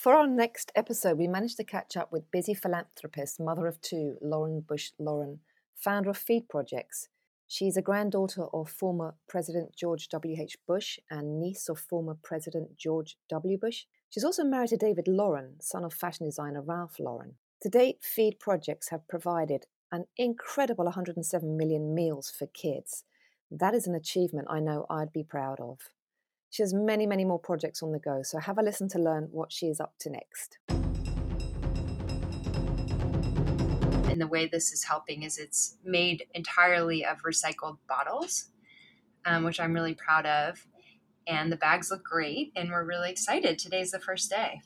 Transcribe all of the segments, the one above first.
For our next episode, we managed to catch up with busy philanthropist, mother of two, Lauren Bush Lauren, founder of Feed Projects. She's a granddaughter of former President George W.H. Bush and niece of former President George W. Bush. She's also married to David Lauren, son of fashion designer Ralph Lauren. To date, Feed Projects have provided an incredible 107 million meals for kids. That is an achievement I know I'd be proud of. She has many, many more projects on the go, so have a listen to learn what she is up to next. And the way this is helping is it's made entirely of recycled bottles, um, which I'm really proud of. And the bags look great, and we're really excited. Today's the first day.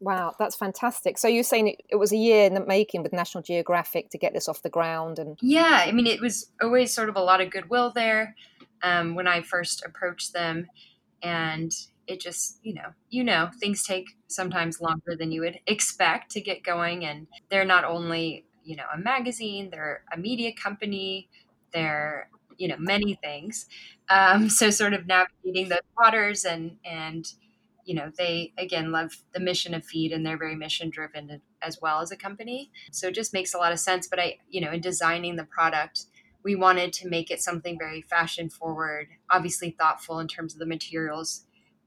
Wow, that's fantastic. So you're saying it, was a year in the making with National Geographic to get this off the ground, and yeah, I mean, it was always sort of a lot of goodwill there um, when I first approached them and it just you know you know things take sometimes longer than you would expect to get going and they're not only you know a magazine they're a media company they're you know many things. Um, so sort of navigating those waters and and you know they again love the mission of feed and they're very mission driven as well as a company. So it just makes a lot of sense but i you know in designing the product we wanted to make it something very fashion forward, obviously thoughtful in terms of the materials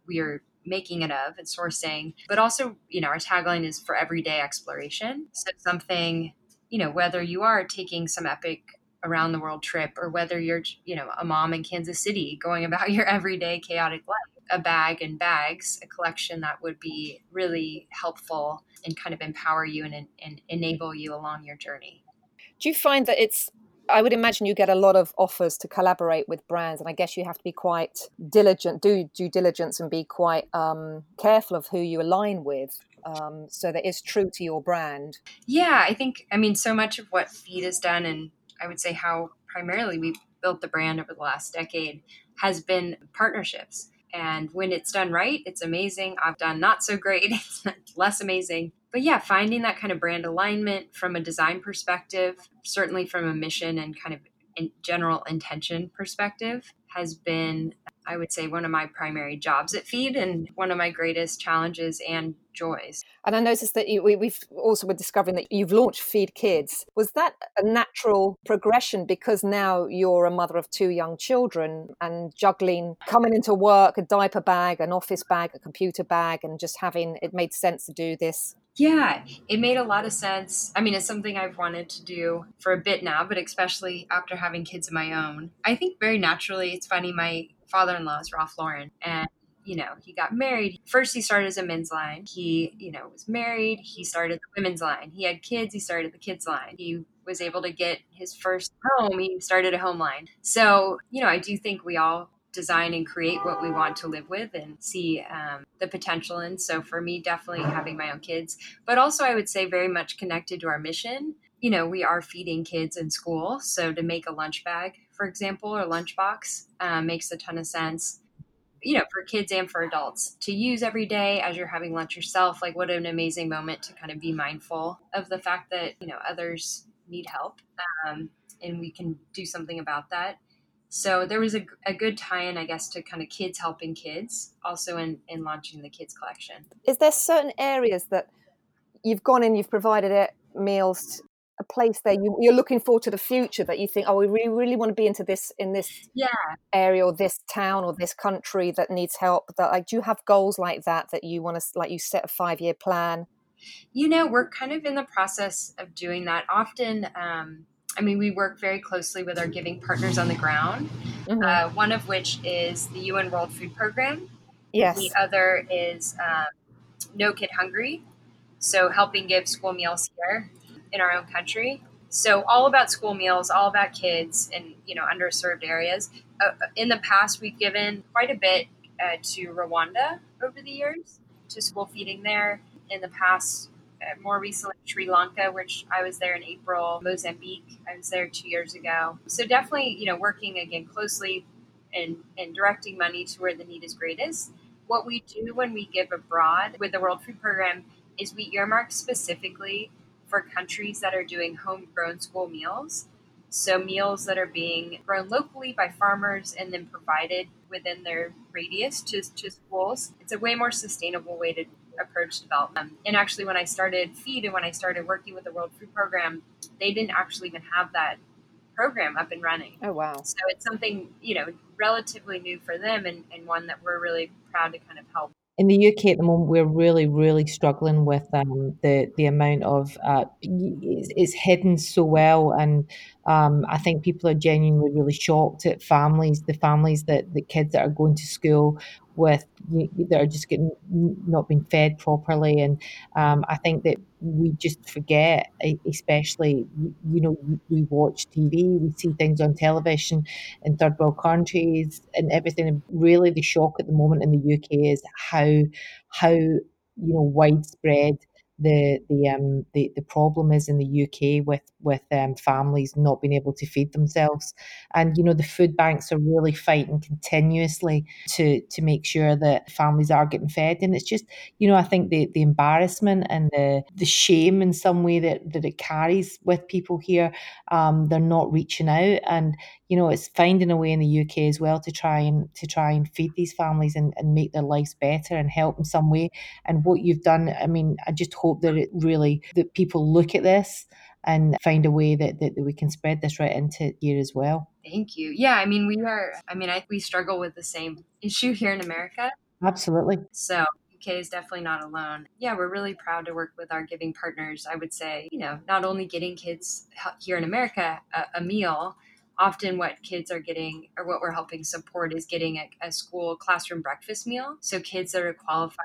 we are making it of and sourcing, but also, you know, our tagline is for everyday exploration. So something, you know, whether you are taking some epic around the world trip or whether you're, you know, a mom in Kansas City going about your everyday chaotic life, a bag and bags, a collection that would be really helpful and kind of empower you and, and enable you along your journey. Do you find that it's I would imagine you get a lot of offers to collaborate with brands, and I guess you have to be quite diligent, do due diligence, and be quite um, careful of who you align with, um, so that it's true to your brand. Yeah, I think I mean so much of what Feed has done, and I would say how primarily we built the brand over the last decade has been partnerships. And when it's done right, it's amazing. I've done not so great, it's less amazing but yeah, finding that kind of brand alignment from a design perspective, certainly from a mission and kind of in general intention perspective, has been, I would say, one of my primary jobs at Feed and one of my greatest challenges and joys. And I noticed that you, we, have also been discovering that you've launched Feed Kids. Was that a natural progression because now you're a mother of two young children and juggling coming into work, a diaper bag, an office bag, a computer bag, and just having it made sense to do this yeah, it made a lot of sense. I mean, it's something I've wanted to do for a bit now, but especially after having kids of my own. I think very naturally, it's funny, my father in law is Ralph Lauren, and you know, he got married. First, he started as a men's line. He, you know, was married. He started the women's line. He had kids. He started the kids line. He was able to get his first home. He started a home line. So, you know, I do think we all design and create what we want to live with and see um, the potential in. So for me, definitely having my own kids, but also I would say very much connected to our mission. You know, we are feeding kids in school. So to make a lunch bag, for example, or lunchbox um, makes a ton of sense. You know, for kids and for adults to use every day as you're having lunch yourself. Like, what an amazing moment to kind of be mindful of the fact that, you know, others need help um, and we can do something about that so there was a, a good tie-in i guess to kind of kids helping kids also in in launching the kids collection. Is there certain areas that you've gone in you've provided it meals a place there you, are looking forward to the future that you think oh we really, really want to be into this in this yeah. area or this town or this country that needs help that like do you have goals like that that you want to like you set a five year plan? You know we're kind of in the process of doing that. Often um, I mean, we work very closely with our giving partners on the ground, mm-hmm. uh, one of which is the UN World Food Program. Yes. The other is um, No Kid Hungry, so helping give school meals here in our own country. So all about school meals, all about kids in you know underserved areas. Uh, in the past, we've given quite a bit uh, to Rwanda over the years to school feeding there. In the past uh, Uh, more recently Sri Lanka, which I was there in April, Mozambique, I was there two years ago. So definitely, you know, working again closely and, and directing money to where the need is greatest. What we do when we give abroad with the World Food Program is we earmark specifically for countries that are doing homegrown school meals. So meals that are being grown locally by farmers and then provided within their radius to, to schools. It's a way more sustainable way to approach development. And actually, when I started Feed and when I started working with the World Food Program, they didn't actually even have that program up and running. Oh, wow. So it's something, you know, relatively new for them and, and one that we're really proud to kind of help in the UK at the moment, we're really, really struggling with um, the the amount of uh, it's, it's, hidden so well, and um, I think people are genuinely really shocked at families, the families that the kids that are going to school with that are just getting not being fed properly, and um, I think that we just forget, especially you know we watch TV, we see things on television in third world countries and everything. Really, the shock at the moment in the UK is how how you know widespread the the um the, the problem is in the UK with with um, families not being able to feed themselves, and you know the food banks are really fighting continuously to to make sure that families are getting fed, and it's just you know I think the the embarrassment and the the shame in some way that that it carries with people here, um, they're not reaching out, and you know it's finding a way in the UK as well to try and to try and feed these families and, and make their lives better and help in some way. And what you've done, I mean, I just hope that it really that people look at this and find a way that, that, that we can spread this right into here as well. Thank you. Yeah, I mean, we are, I mean, I, we struggle with the same issue here in America. Absolutely. So UK is definitely not alone. Yeah, we're really proud to work with our giving partners. I would say, you know, not only getting kids here in America a, a meal, often what kids are getting or what we're helping support is getting a, a, school classroom breakfast meal. So kids that are qualified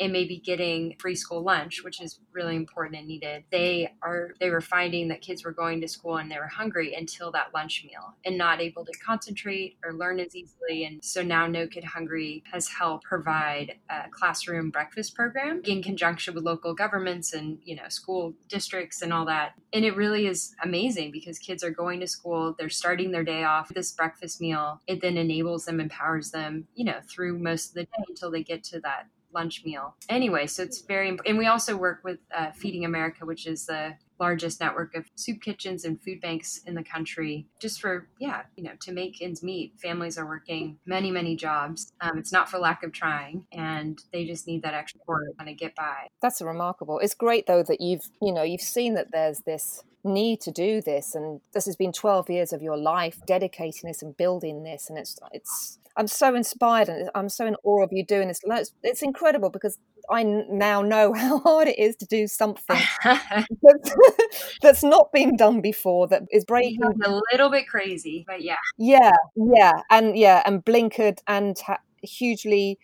and maybe getting free school lunch, which is really important and needed. They are they were finding that kids were going to school and they were hungry until that lunch meal and not able to concentrate or learn as easily. And so now No Kid Hungry has helped provide a classroom breakfast program in conjunction with local governments and you know school districts and all that. And it really is amazing because kids are going to school, they're starting starting their day off this breakfast meal, it then enables them, empowers them, you know, through most of the day until they get to that lunch meal. Anyway, so it's very, and we also work with uh, Feeding America, which is the largest network of soup kitchens and food banks in the country just for yeah you know to make ends meet. Families are working many many jobs. Um, it's not for lack of trying and they just need that extra support to kind of get by. That's remarkable. It's great though that you've you know you've seen that there's this need to do this and this has been 12 years of your life dedicating this and building this and it's it's i'm so inspired and i'm so in awe of you doing this. It's, it's incredible because i now know how hard it is to do something that's, that's, not been done before that is breaking a little bit crazy but yeah. Yeah yeah and yeah and blinkered and ha- hugely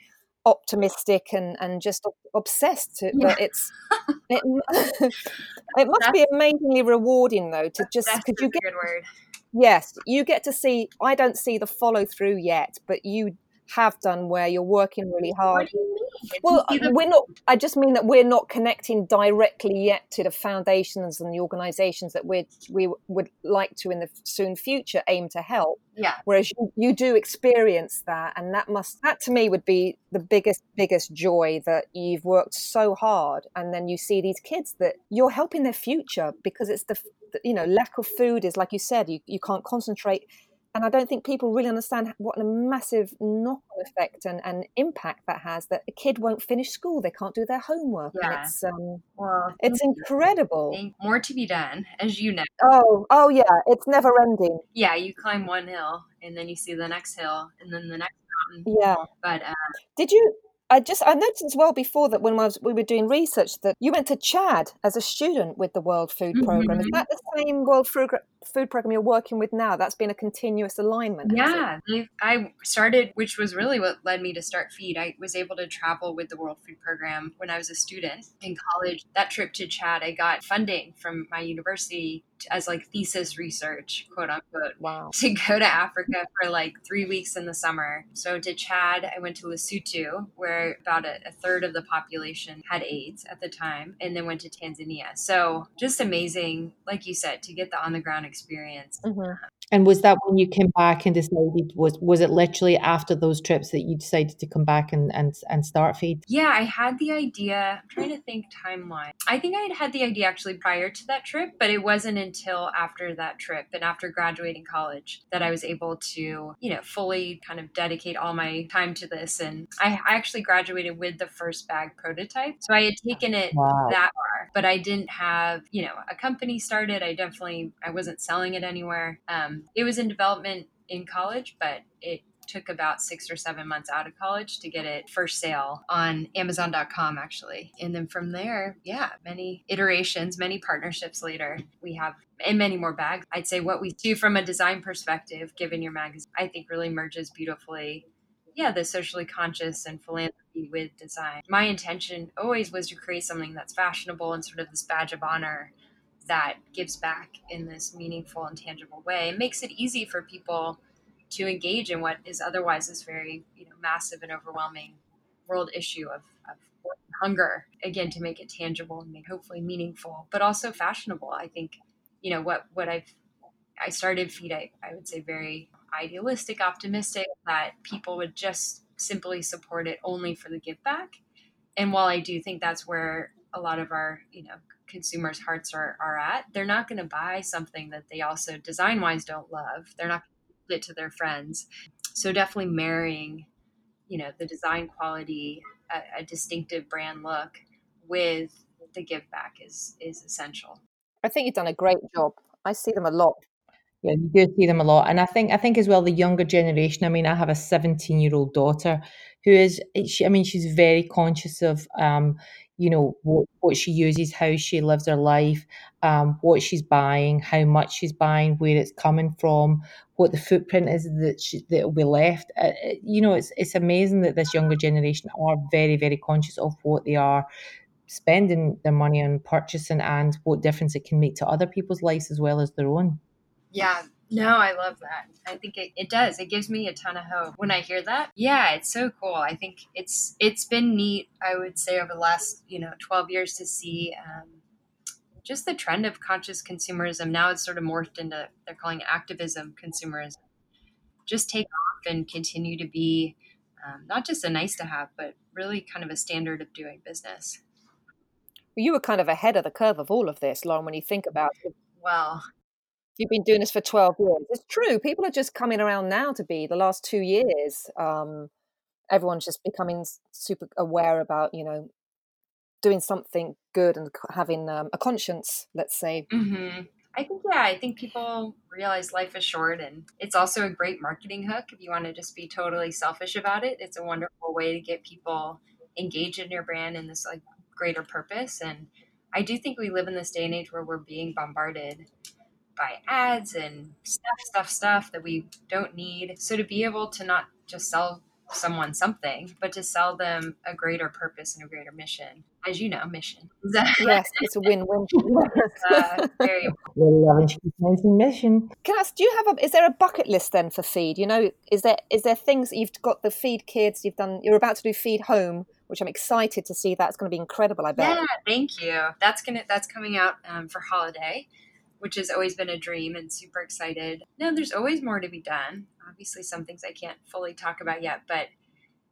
optimistic and and just obsessed to, yeah. but it's it, it must that's, be amazingly rewarding though to just because you get good word yes you get to see i don't see the follow through yet but you have done where you're working really hard. Well, we're not. I just mean that we're not connecting directly yet to the foundations and the organisations that we we would like to in the soon future aim to help. Yeah. Whereas you, you do experience that, and that must that to me would be the biggest biggest joy that you've worked so hard, and then you see these kids that you're helping their future because it's the you know lack of food is like you said you, you can't concentrate and I don't think people really understand what a massive knock-on effect and, and impact that has. That a kid won't finish school, they can't do their homework. Yeah. it's um, well, it's incredible. More to be done, as you know. Oh, oh yeah, it's never ending. Yeah, you climb one hill and then you see the next hill and then the next mountain. Yeah. But uh, did you I just I noticed as well before that when was, we were doing research that you went to Chad as a student with the World Food mm-hmm. Program. Is that the same World Food Food Program you're working with now? That's been a continuous alignment. Yeah, I started, which was really what led me to start Feed. I was able to travel with the World Food Program when I was a student in college. That trip to Chad, I got funding from my university as like thesis research, quote unquote, wow. to go to Africa for like three weeks in the summer. So to Chad, I went to Lesotho, where about a, a, third of the population had AIDS at the time, and then went to Tanzania. So just amazing, like you said, to get the on the ground experience. Mhm. And was that when you came back and decided was was it literally after those trips that you decided to come back and and, and start feed? Yeah, I had the idea. I'm trying to think timeline. I think I had had the idea actually prior to that trip, but it wasn't until after that trip and after graduating college that I was able to, you know, fully kind of dedicate all my time to this. And I, I actually graduated with the first bag prototype, so I had taken it Wow. that far, but I didn't have, you know, a company started. I definitely I wasn't selling it anywhere. Um, it was in development in college, but it took about six or seven months out of college to get it for sale on Amazon.com, actually. And then from there, yeah, many iterations, many partnerships later, we have and many more bags. I'd say what we do from a design perspective, given your magazine, I think really merges beautifully. Yeah, the socially conscious and philanthropy with design. My intention always was to create something that's fashionable and sort of this badge of honor that gives back in this meaningful and tangible way. It makes it easy for people to engage in what is otherwise this very you know massive and overwhelming world issue of, of hunger again to make it tangible and hopefully meaningful but also fashionable i think you know what what i've i started feed I, I would say very idealistic optimistic that people would just simply support it only for the give back and while i do think that's where a lot of our you know consumers hearts are, are at they're not going to buy something that they also design wise don't love they're not going to it to their friends. So definitely marrying, you know, the design quality, a, a distinctive brand look with the give back is is essential. I think you've done a great job. I see them a lot. Yeah, you do see them a lot, and I think I think as well the younger generation. I mean, I have a seventeen-year-old daughter who is, she, I mean, she's very conscious of, um, you know, what, what she uses, how she lives her life, um, what she's buying, how much she's buying, where it's coming from, what the footprint is that she, that will be left. Uh, you know, it's it's amazing that this younger generation are very very conscious of what they are spending their money on purchasing and what difference it can make to other people's lives as well as their own. Yeah, no, I love that. I think it, it does. It gives me a ton of hope when I hear that. Yeah, it's so cool. I think it's it's been neat. I would say over the last you know twelve years to see um, just the trend of conscious consumerism. Now it's sort of morphed into they're calling activism consumerism. Just take off and continue to be um, not just a nice to have, but really kind of a standard of doing business. You were kind of ahead of the curve of all of this, Lauren, when you think about it. Well, You've been doing this for 12 years. It's true. People are just coming around now to be the last two years. Um, everyone's just becoming super aware about, you know, doing something good and having um, a conscience, let's say. Mm-hmm. I think, yeah, I think people realize life is short and it's also a great marketing hook. If you want to just be totally selfish about it, it's a wonderful way to get people engaged in your brand and this like greater purpose. And I do think we live in this day and age where we're being bombarded by ads and stuff, stuff, stuff that we don't need. So to be able to not just sell someone something, but to sell them a greater purpose and a greater mission. As you know, mission. yes, it's a win-win. uh, very mission. Can I ask, do you have a? Is there a bucket list then for feed? You know, is there is there things you've got the feed kids? You've done. You're about to do feed home, which I'm excited to see. That's going to be incredible. I bet. Yeah, thank you. That's gonna that's coming out um, for holiday which has always been a dream and super excited. No, there's always more to be done. Obviously, some things I can't fully talk about yet, but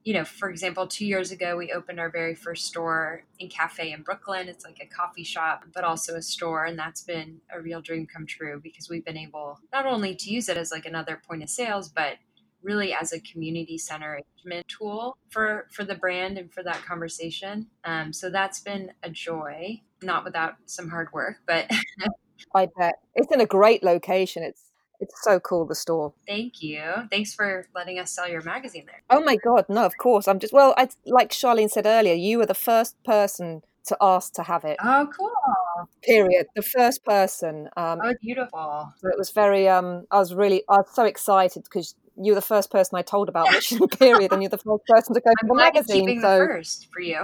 you know, for example, two years ago, we opened our very first store and Cafe in Brooklyn. It's like a coffee shop, but also a store. And that's been a real dream come true because we've been able not only to use it as like another point of sales, but really as a community center tool for for the brand and for that conversation. Um, so that's been a joy, not without some hard work, but I bet it's in a great location. It's it's so cool the store. Thank you. Thanks for letting us sell your magazine there. Oh my god, no, of course. I'm just well, I like Charlene said earlier, you were the first person to ask to have it. Oh, cool. Period. The first person. Um, oh, beautiful. So it was very. Um, I was really. I was so excited because you were the first person I told about Mission Period, and you're the first person to go I'm to the magazine. so first for you.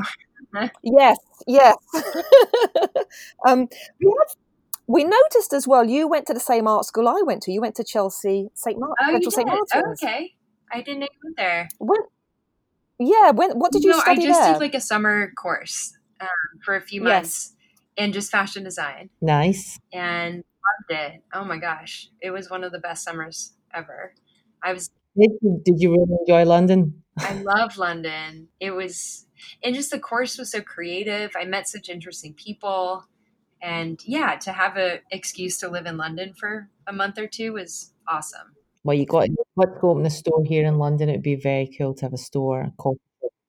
yes, yes. um, we have we noticed as well. You went to the same art school I went to. You went to Chelsea St. Martin. Oh, you did. Oh, okay. I didn't know you went there. When, yeah. When? What did you no, study I just there? did like a summer course um, for a few months yes. in just fashion design. Nice. And loved it. Oh my gosh, it was one of the best summers ever. I was. Did you, did you really enjoy London? I love London. It was, and just the course was so creative. I met such interesting people, and yeah, to have an excuse to live in London for a month or two was awesome. Well, you got, you got to go open a store here in London. It'd be very cool to have a store, a coffee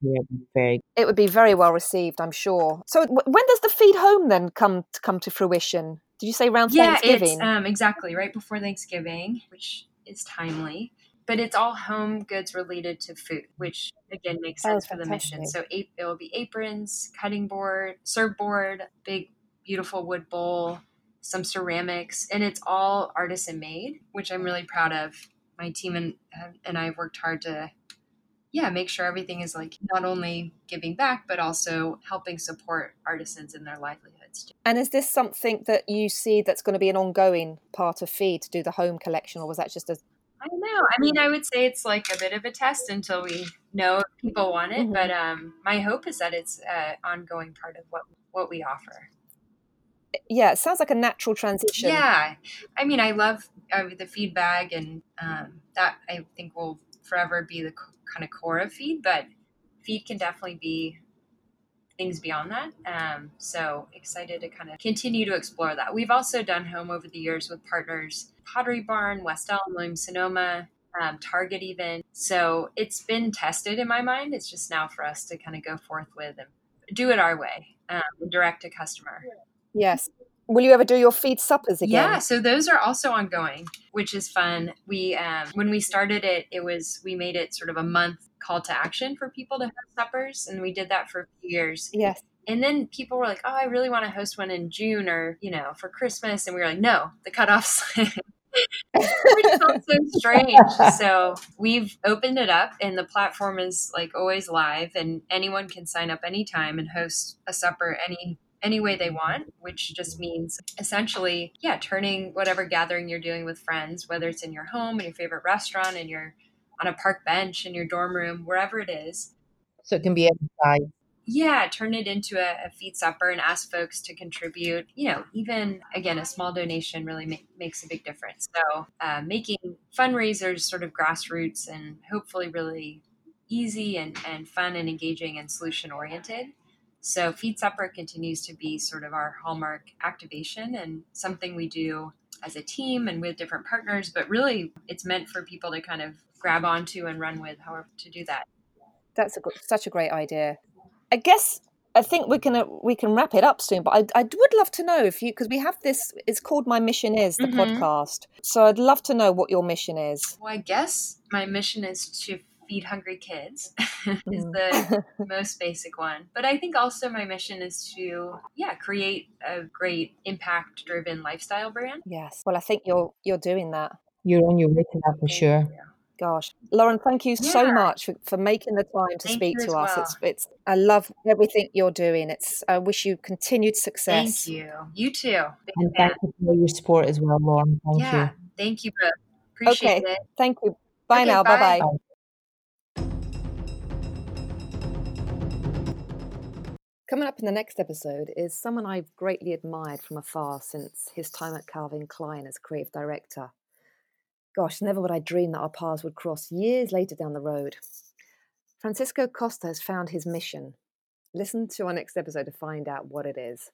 here. It'd be very It would be very well received, I'm sure. So w- when does the feed home then come to come to fruition? Did you say around yeah, Thanksgiving? it's um, exactly right before Thanksgiving, which is timely. But it's all home goods related to food, which again makes Oh, sense for the mission. So it will be aprons, cutting board, serve board, big beautiful wood bowl, some ceramics, and it's all artisan made, which I'm really proud of. My team and and I have worked hard to yeah, make sure everything is like not only giving back but also helping support artisans in their livelihoods. and is this something that you see that's going to be an ongoing part of feed to do the home collection, or was that just a I don't know. I mean, I would say it's like a bit of a test until we know if people want it. Mhm. But um, my hope is that it's an ongoing part of what what we offer. Yeah? It sounds like a natural transition. Yeah, I mean, I love uh, the feed bag, and um, that I think will forever be the c- kind of core of feed. But feed can definitely be things beyond that. Um, so excited to kind of continue to explore that. We've also done home over the years with partners Pottery Barn, West Elm, Williams Sonoma, um, Target, even. So it's been tested in my mind. It's just now for us to kind of go forth with and do it our way, um, direct to customer. Yes. Will you ever do your feed suppers again? Yeah, so those are also ongoing, which is fun. We um, when we started it, it was we made it sort of a month call to action for people to host suppers, and we did that for a few years. Yes. And then people were like, "Oh, I really want to host one in June or you know for Christmas," and we were like, "No, the cutoffs." Which felt so strange. So we've opened it up, and the platform is like always live, and anyone can sign up anytime and host a supper any any way they want, which just means essentially, yeah, turning whatever gathering you're doing with friends, whether it's in your home, in your favorite restaurant, in your on a park bench, in your dorm room, wherever it is, so it can be inside. yeah, turn it into a, a feed supper and ask folks to contribute. You know, even again, a small donation really ma- makes a big difference. So, uh, making fundraisers sort of grassroots and hopefully really easy and, and fun and engaging and solution oriented. So, Feed Supper continues to be sort of our hallmark activation and something we do as a team and with different partners, but really it's meant for people to kind of grab onto and run with however to do that. That's a, such a great idea. I guess I think we can uh, we can wrap it up soon, but I, I would love to know if you because we have this. It's called My Mission Is the Mhm. podcast. So I'd love to know what your mission is. Well, I guess my mission is to feed hungry kids is Mm. the most basic one. But I think also my mission is to yeah, create a great impact driven lifestyle brand. yes. Well, I think you're you're doing that. You're on your way to that for sure. Gosh, Lauren, thank you so much for, for making the time to Thank speak to us. well. It's it's I love everything you're doing. It's I wish you continued success. Thank you. You too. Big And fan. thank you for your support as well, Lauren. Thank yeah. you. Thank you both. Appreciate Okay. it. Thank you. Bye Okay, now. bye. Bye bye. Bye. Coming up in the next episode is someone I've greatly admired from afar since his time at Calvin Klein as creative director. Gosh, never would I dream that our paths would cross years later down the road. Francisco Costa has found his mission. Listen to our next episode to find out what it is.